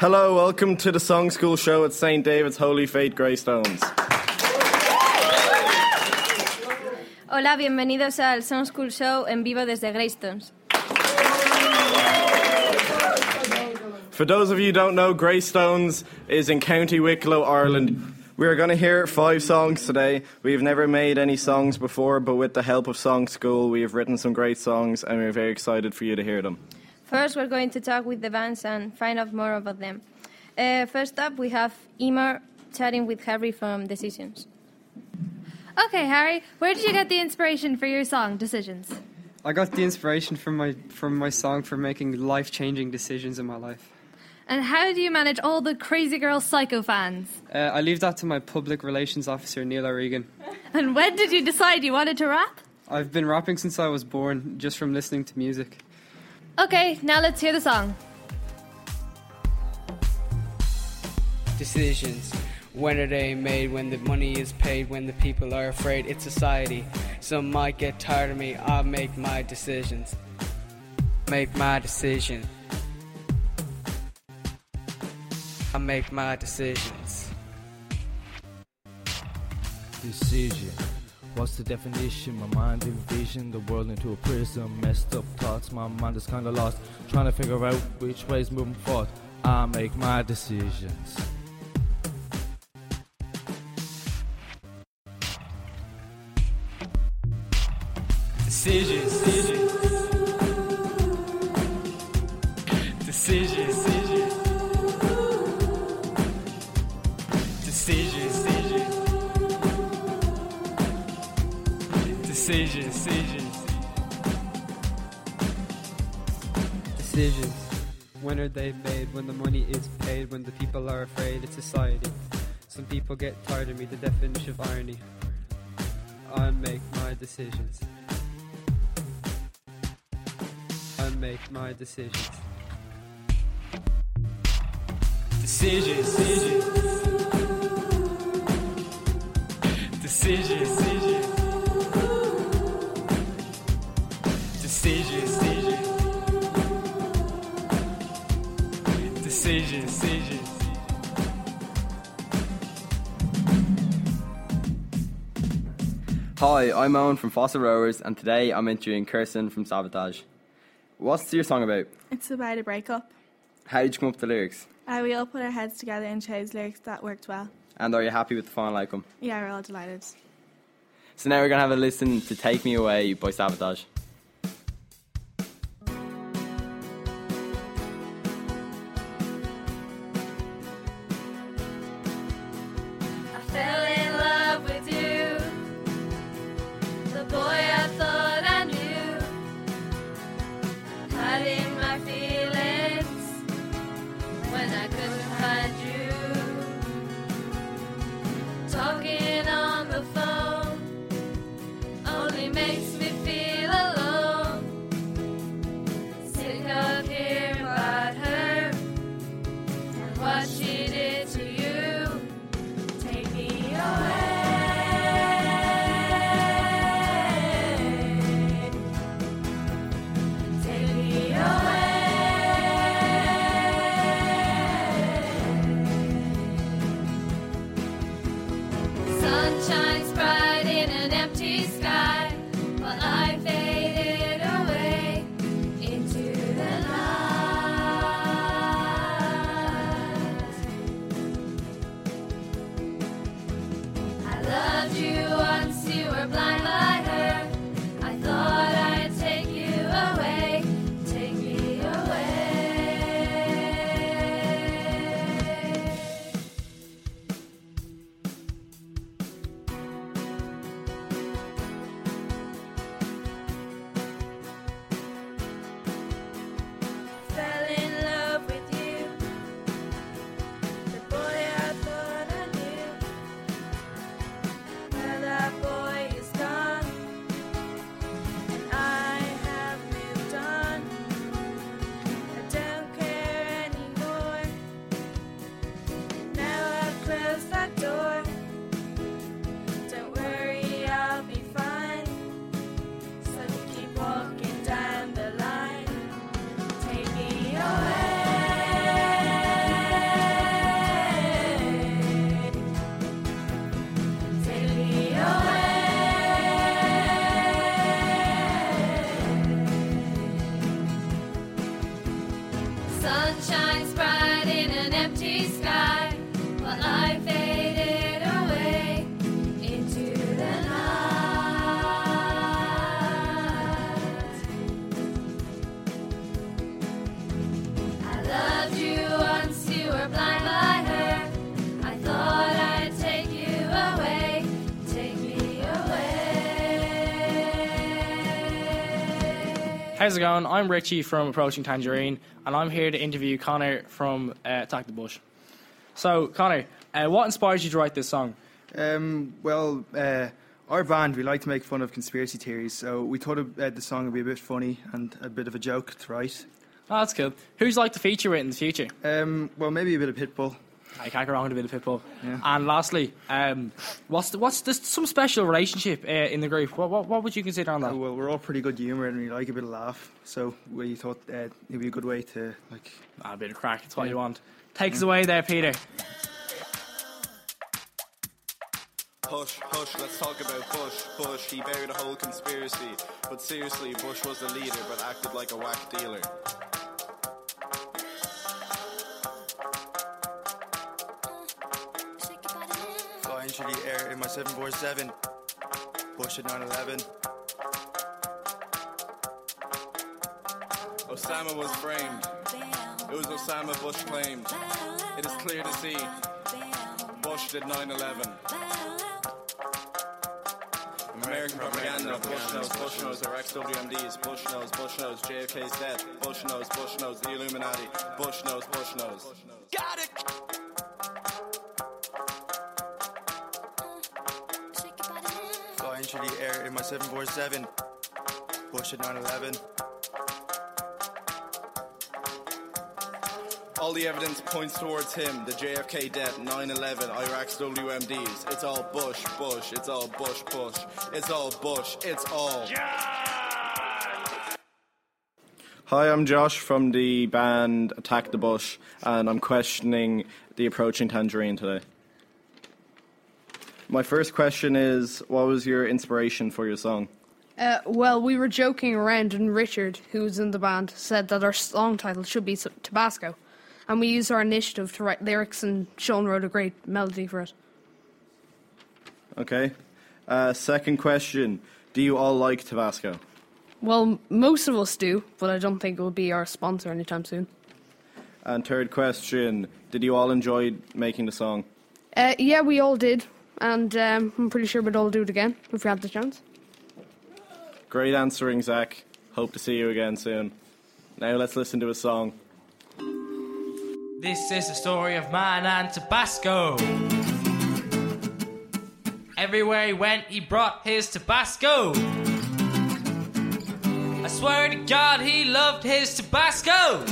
Hello, welcome to the Song School show at St. David's Holy Faith Greystones. Hola, bienvenidos al Song School Show en vivo desde Greystones. For those of you who don't know, Greystones is in County Wicklow, Ireland. We are going to hear five songs today. We've never made any songs before, but with the help of Song School, we have written some great songs and we're very excited for you to hear them. First, we're going to talk with the bands and find out more about them. Uh, first up, we have Emer chatting with Harry from Decisions. Okay, Harry, where did you get the inspiration for your song, Decisions? I got the inspiration from my from my song for making life changing decisions in my life. And how do you manage all the crazy girl psycho fans? Uh, I leave that to my public relations officer Neil O'Regan. And when did you decide you wanted to rap? I've been rapping since I was born, just from listening to music. Okay, now let's hear the song. decisions. When are they made? When the money is paid? When the people are afraid? It's society. Some might get tired of me. I'll make my decisions. Make my decision. I make my decisions. decision. What's the definition? My mind envisioned the world into a prism. Messed up thoughts, my mind is kinda lost. Trying to figure out which way's moving forward. I make my decisions. Decisions. Decisions. Decisions. Decisions. Decisions. Decisions. Decisions. When are they made? When the money is paid? When the people are afraid? It's society. Some people get tired of me. The definition of irony. I make my decisions. I make my decisions. Decisions. Decisions. Decisions. Decisions. Decisions. Decisions. Hi, I'm Owen from Fossil Rowers, and today I'm interviewing Kirsten from Sabotage. What's your song about? It's about a breakup. How did you come up with the lyrics? Uh, we all put our heads together and chose lyrics that worked well. And are you happy with the final outcome? Yeah, we're all delighted. So now we're going to have a listen to Take Me Away by Sabotage. How's it going? I'm Richie from Approaching Tangerine, and I'm here to interview Connor from uh, Attack the Bush. So, Connor, uh, what inspired you to write this song? Um, well, uh, our band, we like to make fun of conspiracy theories, so we thought uh, the song would be a bit funny and a bit of a joke to write. Oh, that's cool. Who'd like to feature it in the future? Um, well, maybe a bit of Pitbull. I can't go wrong with a bit of Pitbull. Yeah. And lastly, um, what's the, what's this, some special relationship uh, in the group? What, what what would you consider on that? Uh, well, we're all pretty good humour and we like a bit of laugh, so we thought uh, it'd be a good way to like. A bit of crack. It's what you want. Take us away there, Peter. Hush, hush, let's talk about Bush. Bush, he buried a whole conspiracy. But seriously, Bush was the leader, but acted like a whack dealer. Flying through the air in my 747. Bush at 9 11. Osama was framed. It was Osama Bush claimed. It is clear to see. Bush did 9 11. American propaganda. Bush knows, Bush knows our ex-WMDs. Bush knows, Bush knows JFK's death. Bush knows, Bush knows the Illuminati. Bush knows, Bush knows. Got it! Through air in my 747. Bush at 9 11. All the evidence points towards him. The JFK death, 9-11, Iraq's WMDs. It's all Bush, Bush. It's all Bush, Bush. It's all Bush. It's all. Hi, I'm Josh from the band Attack the Bush, and I'm questioning the approaching Tangerine today. My first question is what was your inspiration for your song? Uh, well, we were joking around, and Richard, who was in the band, said that our song title should be Tabasco. And we used our initiative to write lyrics, and Sean wrote a great melody for it. Okay. Uh, second question Do you all like Tabasco? Well, most of us do, but I don't think it will be our sponsor anytime soon. And third question Did you all enjoy making the song? Uh, yeah, we all did, and um, I'm pretty sure we'd all do it again if we had the chance. Great answering, Zach. Hope to see you again soon. Now let's listen to a song. This is the story of man and Tabasco. Everywhere he went, he brought his Tabasco. I swear to God, he loved his Tabasco.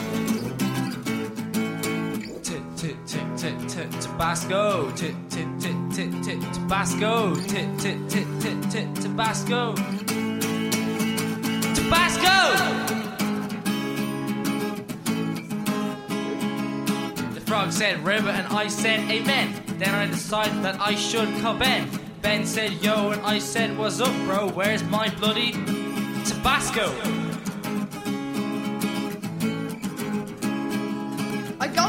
T- t- t- t- t- Tabasco. T- t- t- t- t- Tabasco. T- t- t- t- t- Tabasco. Tabasco! The frog said river and I said amen. Then I decided that I should come Ben. Ben said yo and I said what's up bro, where's my bloody Tabasco?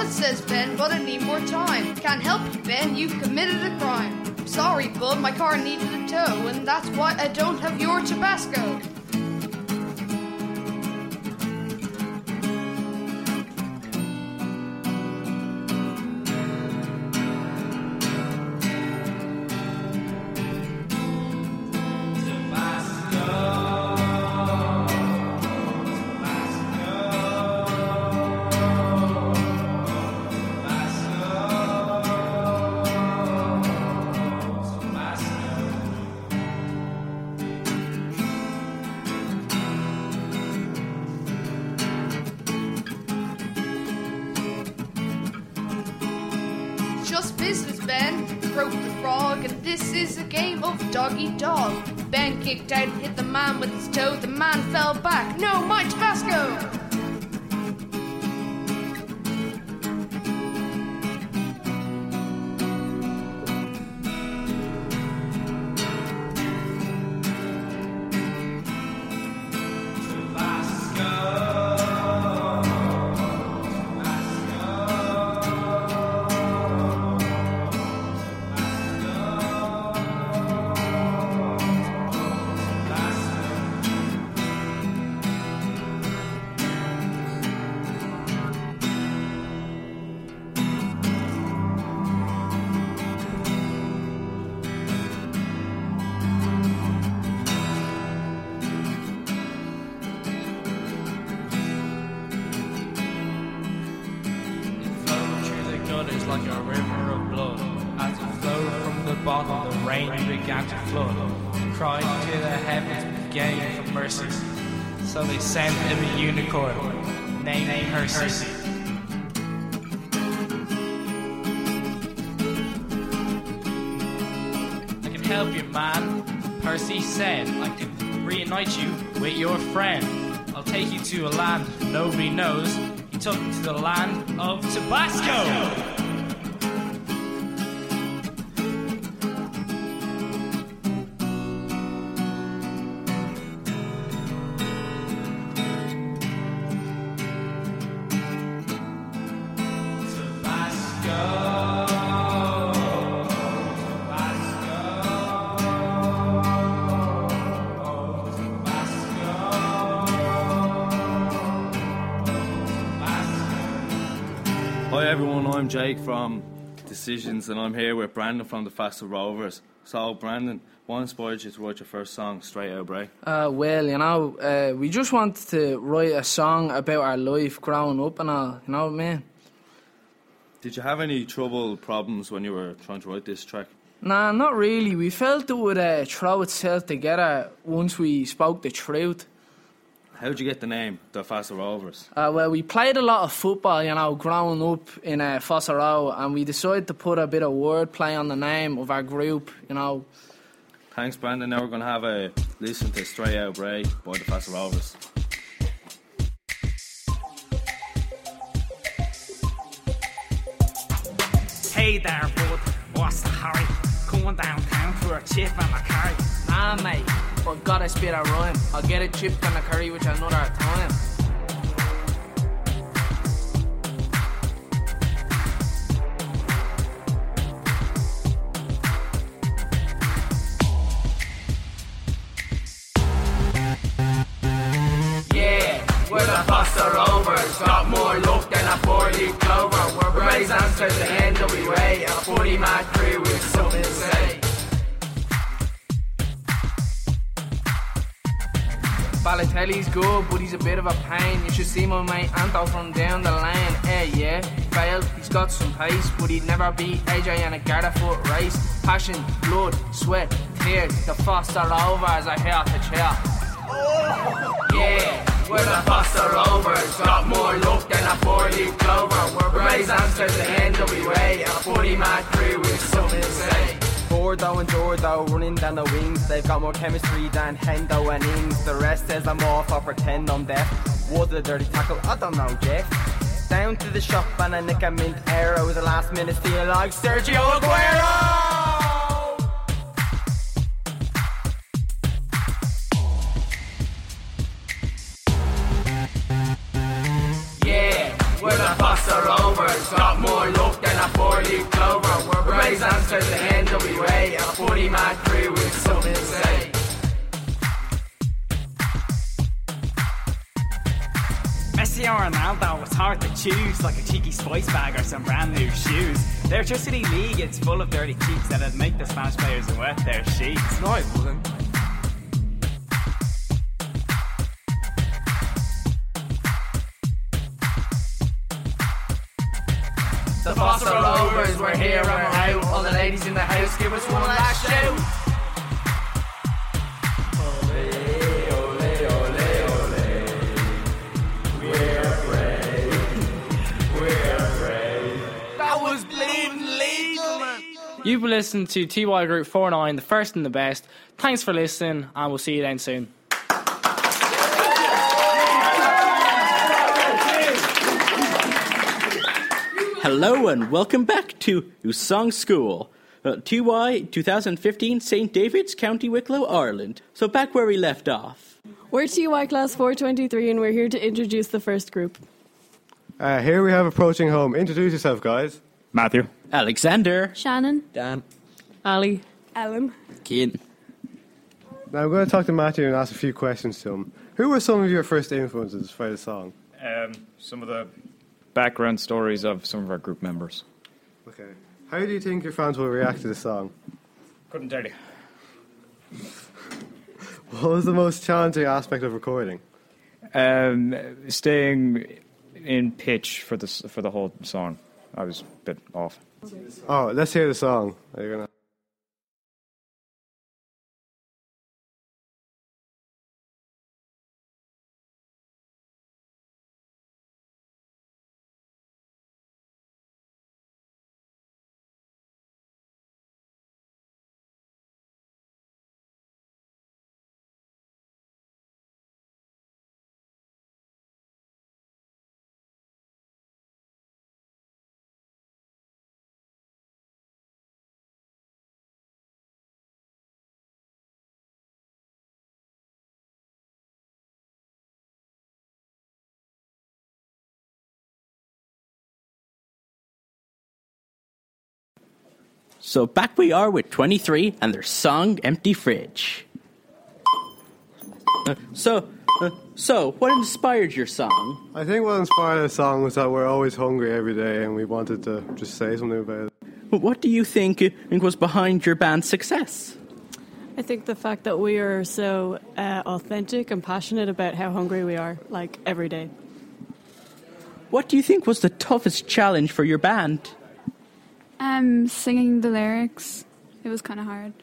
Says Ben, but I need more time. Can't help you, Ben, you've committed a crime. Sorry, bud, my car needed a tow, and that's why I don't have your Tabasco. Kicked out and hit the man with his toe. The Cried to the heavens, begging for mercy. So they sent him a unicorn, named Percy. I can help you, man. Percy said, I can reunite you with your friend. I'll take you to a land nobody knows. He took me to the land of Tabasco. Hi I'm Jake from Decisions and I'm here with Brandon from the Faster Rovers. So Brandon, what inspired you to write your first song, Straight Out Bray? Uh, well, you know, uh, we just wanted to write a song about our life growing up and all, you know what I mean? Did you have any trouble, problems when you were trying to write this track? Nah, not really. We felt it would uh, throw itself together once we spoke the truth. How'd you get the name, the Faster Rovers? Uh, well, we played a lot of football, you know, growing up in uh, Fassaroe, and we decided to put a bit of wordplay on the name of our group, you know. Thanks Brandon, now we're going to have a listen to Straight Out Bray by the Faster Rovers. Hey there, bud. What's the hurry? Coming downtown for a chip and a curry. Nah, mate, forgot I spit a rhyme. I'll get a chip and a curry with you another time. Balotelli's good, but he's a bit of a pain. You should see my mate Anto from down the lane. Eh, yeah, failed. He's got some pace, but he'd never beat AJ in a Garda race. Passion, blood, sweat, tears. The Rovers are here to cheer. Yeah, we're the Foster Rovers. Got more luck than a four-leaf clover. We're raised to the NWA. A 40-man crew with something to say. Gordo and Jordo running down the wings. They've got more chemistry than Hendo and Ings. The rest says I'm off, I pretend I'm deaf. What's the dirty tackle? I don't know, Jeff. Down to the shop and I nick a mint Aero with a last minute steal like Sergio Aguero! We're the Buster Rovers, got more luck than a 40 days I'm straight to NWA, a 40 my career with something to say. Messi or Ronaldo, was hard to choose, like a cheeky spice bag or some brand new shoes. The Airtricity league, it's full of dirty cheeks that'd make the Spanish players wet their sheets. No, it wouldn't. The Foster Rovers, we're here and we're out. All the ladies in the house, give us one last shout. You've listening to TY Group 49, the first and the best. Thanks for listening, and we'll see you then soon. Hello and welcome back to Usong School. Uh, TY 2015 St. David's, County Wicklow, Ireland. So back where we left off. We're TY Class 423 and we're here to introduce the first group. Uh, here we have approaching home. Introduce yourself, guys. Matthew. Alexander. Shannon. Dan. Ali. Ellen. Keen. Now I'm going to talk to Matthew and ask a few questions to him. Who were some of your first influences for the song? Um, some of the background stories of some of our group members. Okay. How do you think your fans will react to the song? Couldn't tell you. What was the most challenging aspect of recording? Um, staying in pitch for the for the whole song. I was a bit off. Oh, let's hear the song. Are you gonna? So back we are with 23 and their song Empty Fridge. Uh, so, uh, so, what inspired your song? I think what inspired the song was that we're always hungry every day and we wanted to just say something about it. But What do you think uh, was behind your band's success? I think the fact that we are so uh, authentic and passionate about how hungry we are, like every day. What do you think was the toughest challenge for your band? Um, singing the lyrics. It was kind of hard.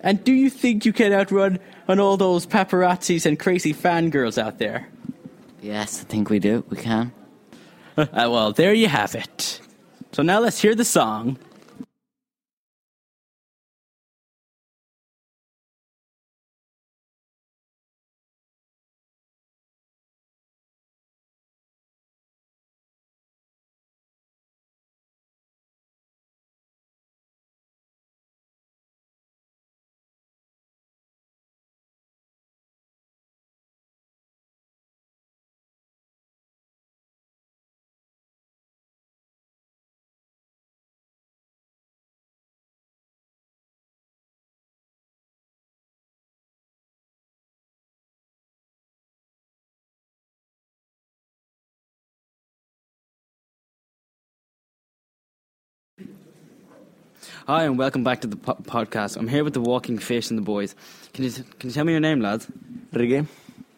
And do you think you can outrun on all those paparazzis and crazy fangirls out there? Yes, I think we do. We can. Uh, well, there you have it. So now let's hear the song. Hi, and welcome back to the po- podcast. I'm here with the Walking Fish and the boys. Can you can you tell me your name, lads? Riggy.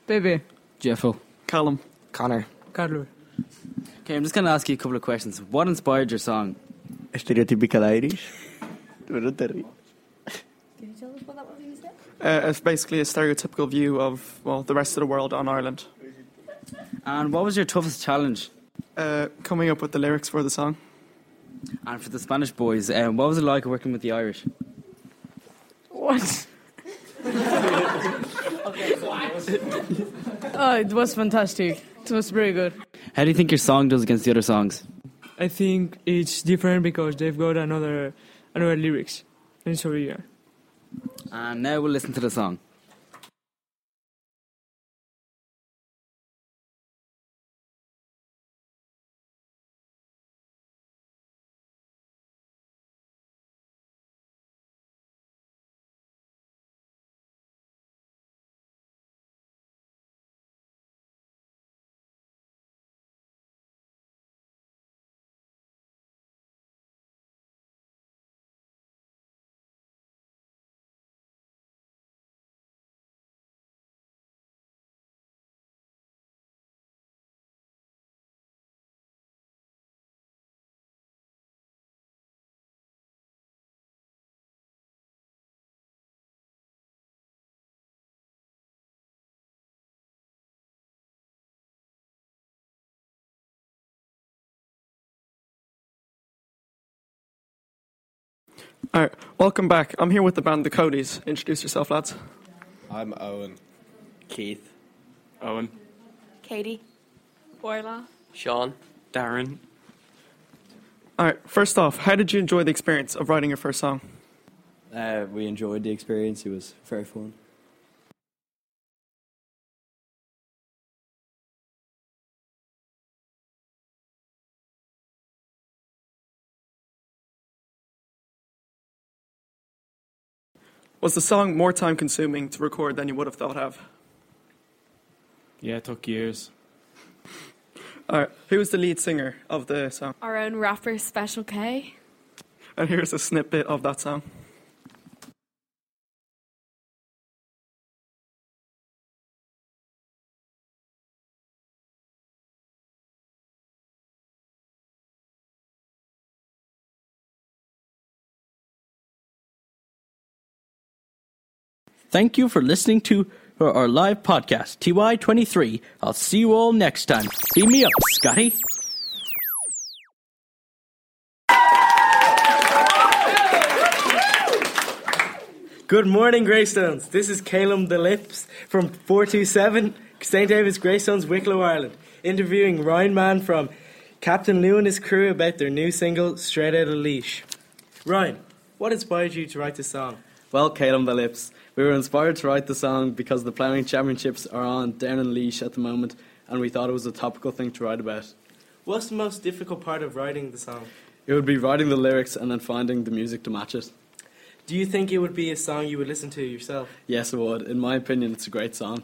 Baby. Jeffo. Callum. Connor. Carlo. Okay, I'm just going to ask you a couple of questions. What inspired your song? Stereotypical Irish. Can you tell us what that was you said? Uh, it's basically a stereotypical view of well the rest of the world on Ireland. And what was your toughest challenge? Uh, coming up with the lyrics for the song. And for the Spanish boys, um, what was it like working with the Irish? What? Oh, it was fantastic. It was very good. How do you think your song does against the other songs? I think it's different because they've got another another lyrics. And it's original. And now we'll listen to the song. Alright, welcome back. I'm here with the band The Codys. Introduce yourself, lads. I'm Owen. Keith. Owen. Katie. Borla. Sean. Darren. Alright, first off, how did you enjoy the experience of writing your first song? Uh, we enjoyed the experience. It was very fun. Was the song more time consuming to record than you would have thought of? Yeah, it took years. Alright, who was the lead singer of the song? Our own rapper, Special K. And here's a snippet of that song. Thank you for listening to our our live podcast, TY23. I'll see you all next time. Beam me up, Scotty. Good morning, Greystones. This is Calum the Lips from 427 St. David's Greystones, Wicklow, Ireland, interviewing Ryan Mann from Captain Lou and his crew about their new single, Straight Out of Laois. Ryan, what inspired you to write this song? Well, Calum the Lips. We were inspired to write the song because the ploughing championships are on down in Laois at the moment, and we thought it was a topical thing to write about. What's the most difficult part of writing the song? It would be writing the lyrics and then finding the music to match it. Do you think it would be a song you would listen to yourself? Yes, it would. In my opinion, it's a great song.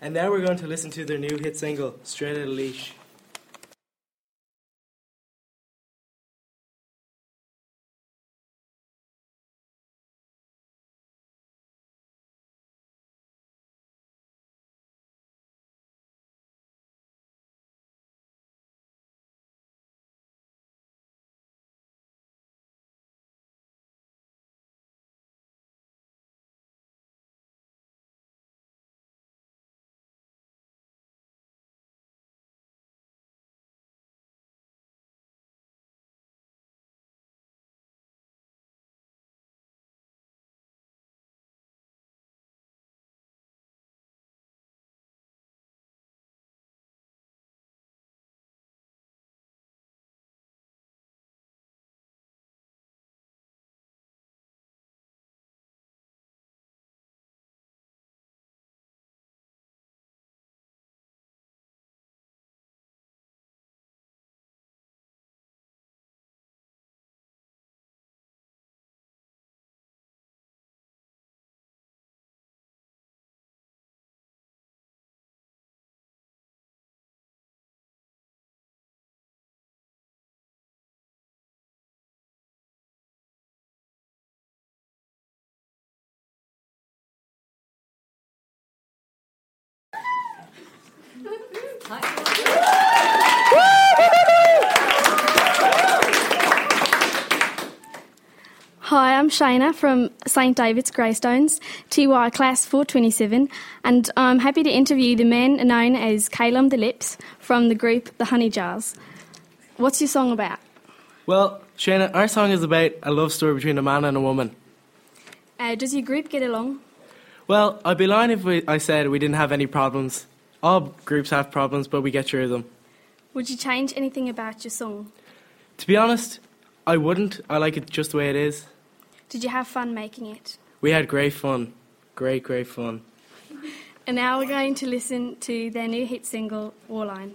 And now we're going to listen to their new hit single, Straight Out of Laois. Hi, I'm Shayna from St David's Greystones, TY Class 427, and I'm happy to interview the man known as Calum the Lips from the group The Honey Jars. What's your song about? Well, Shayna, our song is about a love story between a man and a woman. Uh, does your group get along? Well, I'd be lying if we, I said we didn't have any problems. All groups have problems, but we get through them. Would you change anything about your song? To be honest, I wouldn't. I like it just the way it is. Did you have fun making it? We had great fun. Great, great fun. And now we're going to listen to their new hit single, Warline.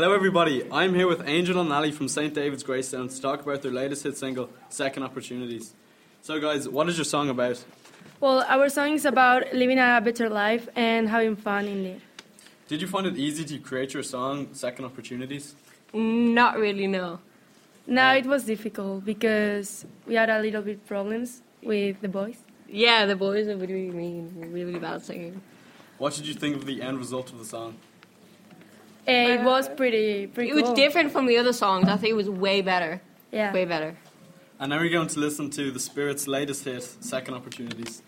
Hello, everybody. I'm here with Angel and Ali from St. David's Greystones to talk about their latest hit single, Second Opportunities. So, guys, what is your song about? Well, our song is about living a better life and having fun in it. Did you find it easy to create your song, Second Opportunities? Mm, not really, no. No, it was difficult because we had a little bit problems with the boys. Yeah, the boys are really mean, really, really bad singing. What did you think of the end result of the song? It was pretty, pretty It was different from the other songs. I think it was way better. Yeah. Way better. And now we're going to listen to The Spirit's latest hit, Second Opportunities.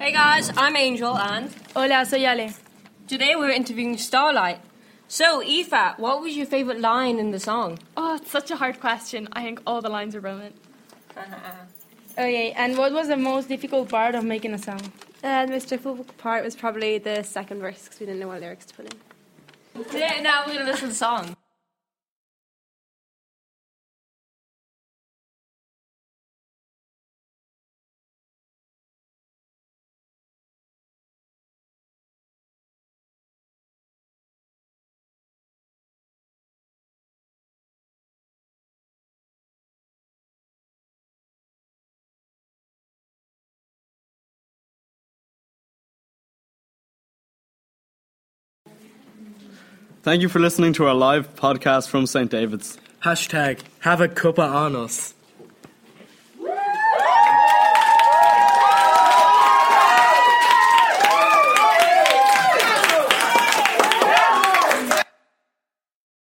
Hey guys, I'm Angel and. Hola, soy Ale. Today we're interviewing Starlight. So, Aoife, what was your favourite line in the song? Oh, it's such a hard question. I think all the lines are brilliant. Okay, and what was the most difficult part of making a song? Uh, the most difficult part was probably the second verse because we didn't know what lyrics to put in. Yeah, now we're going to listen to the song. Thank you for listening to our live podcast from St. David's. Hashtag have a cuppa on us.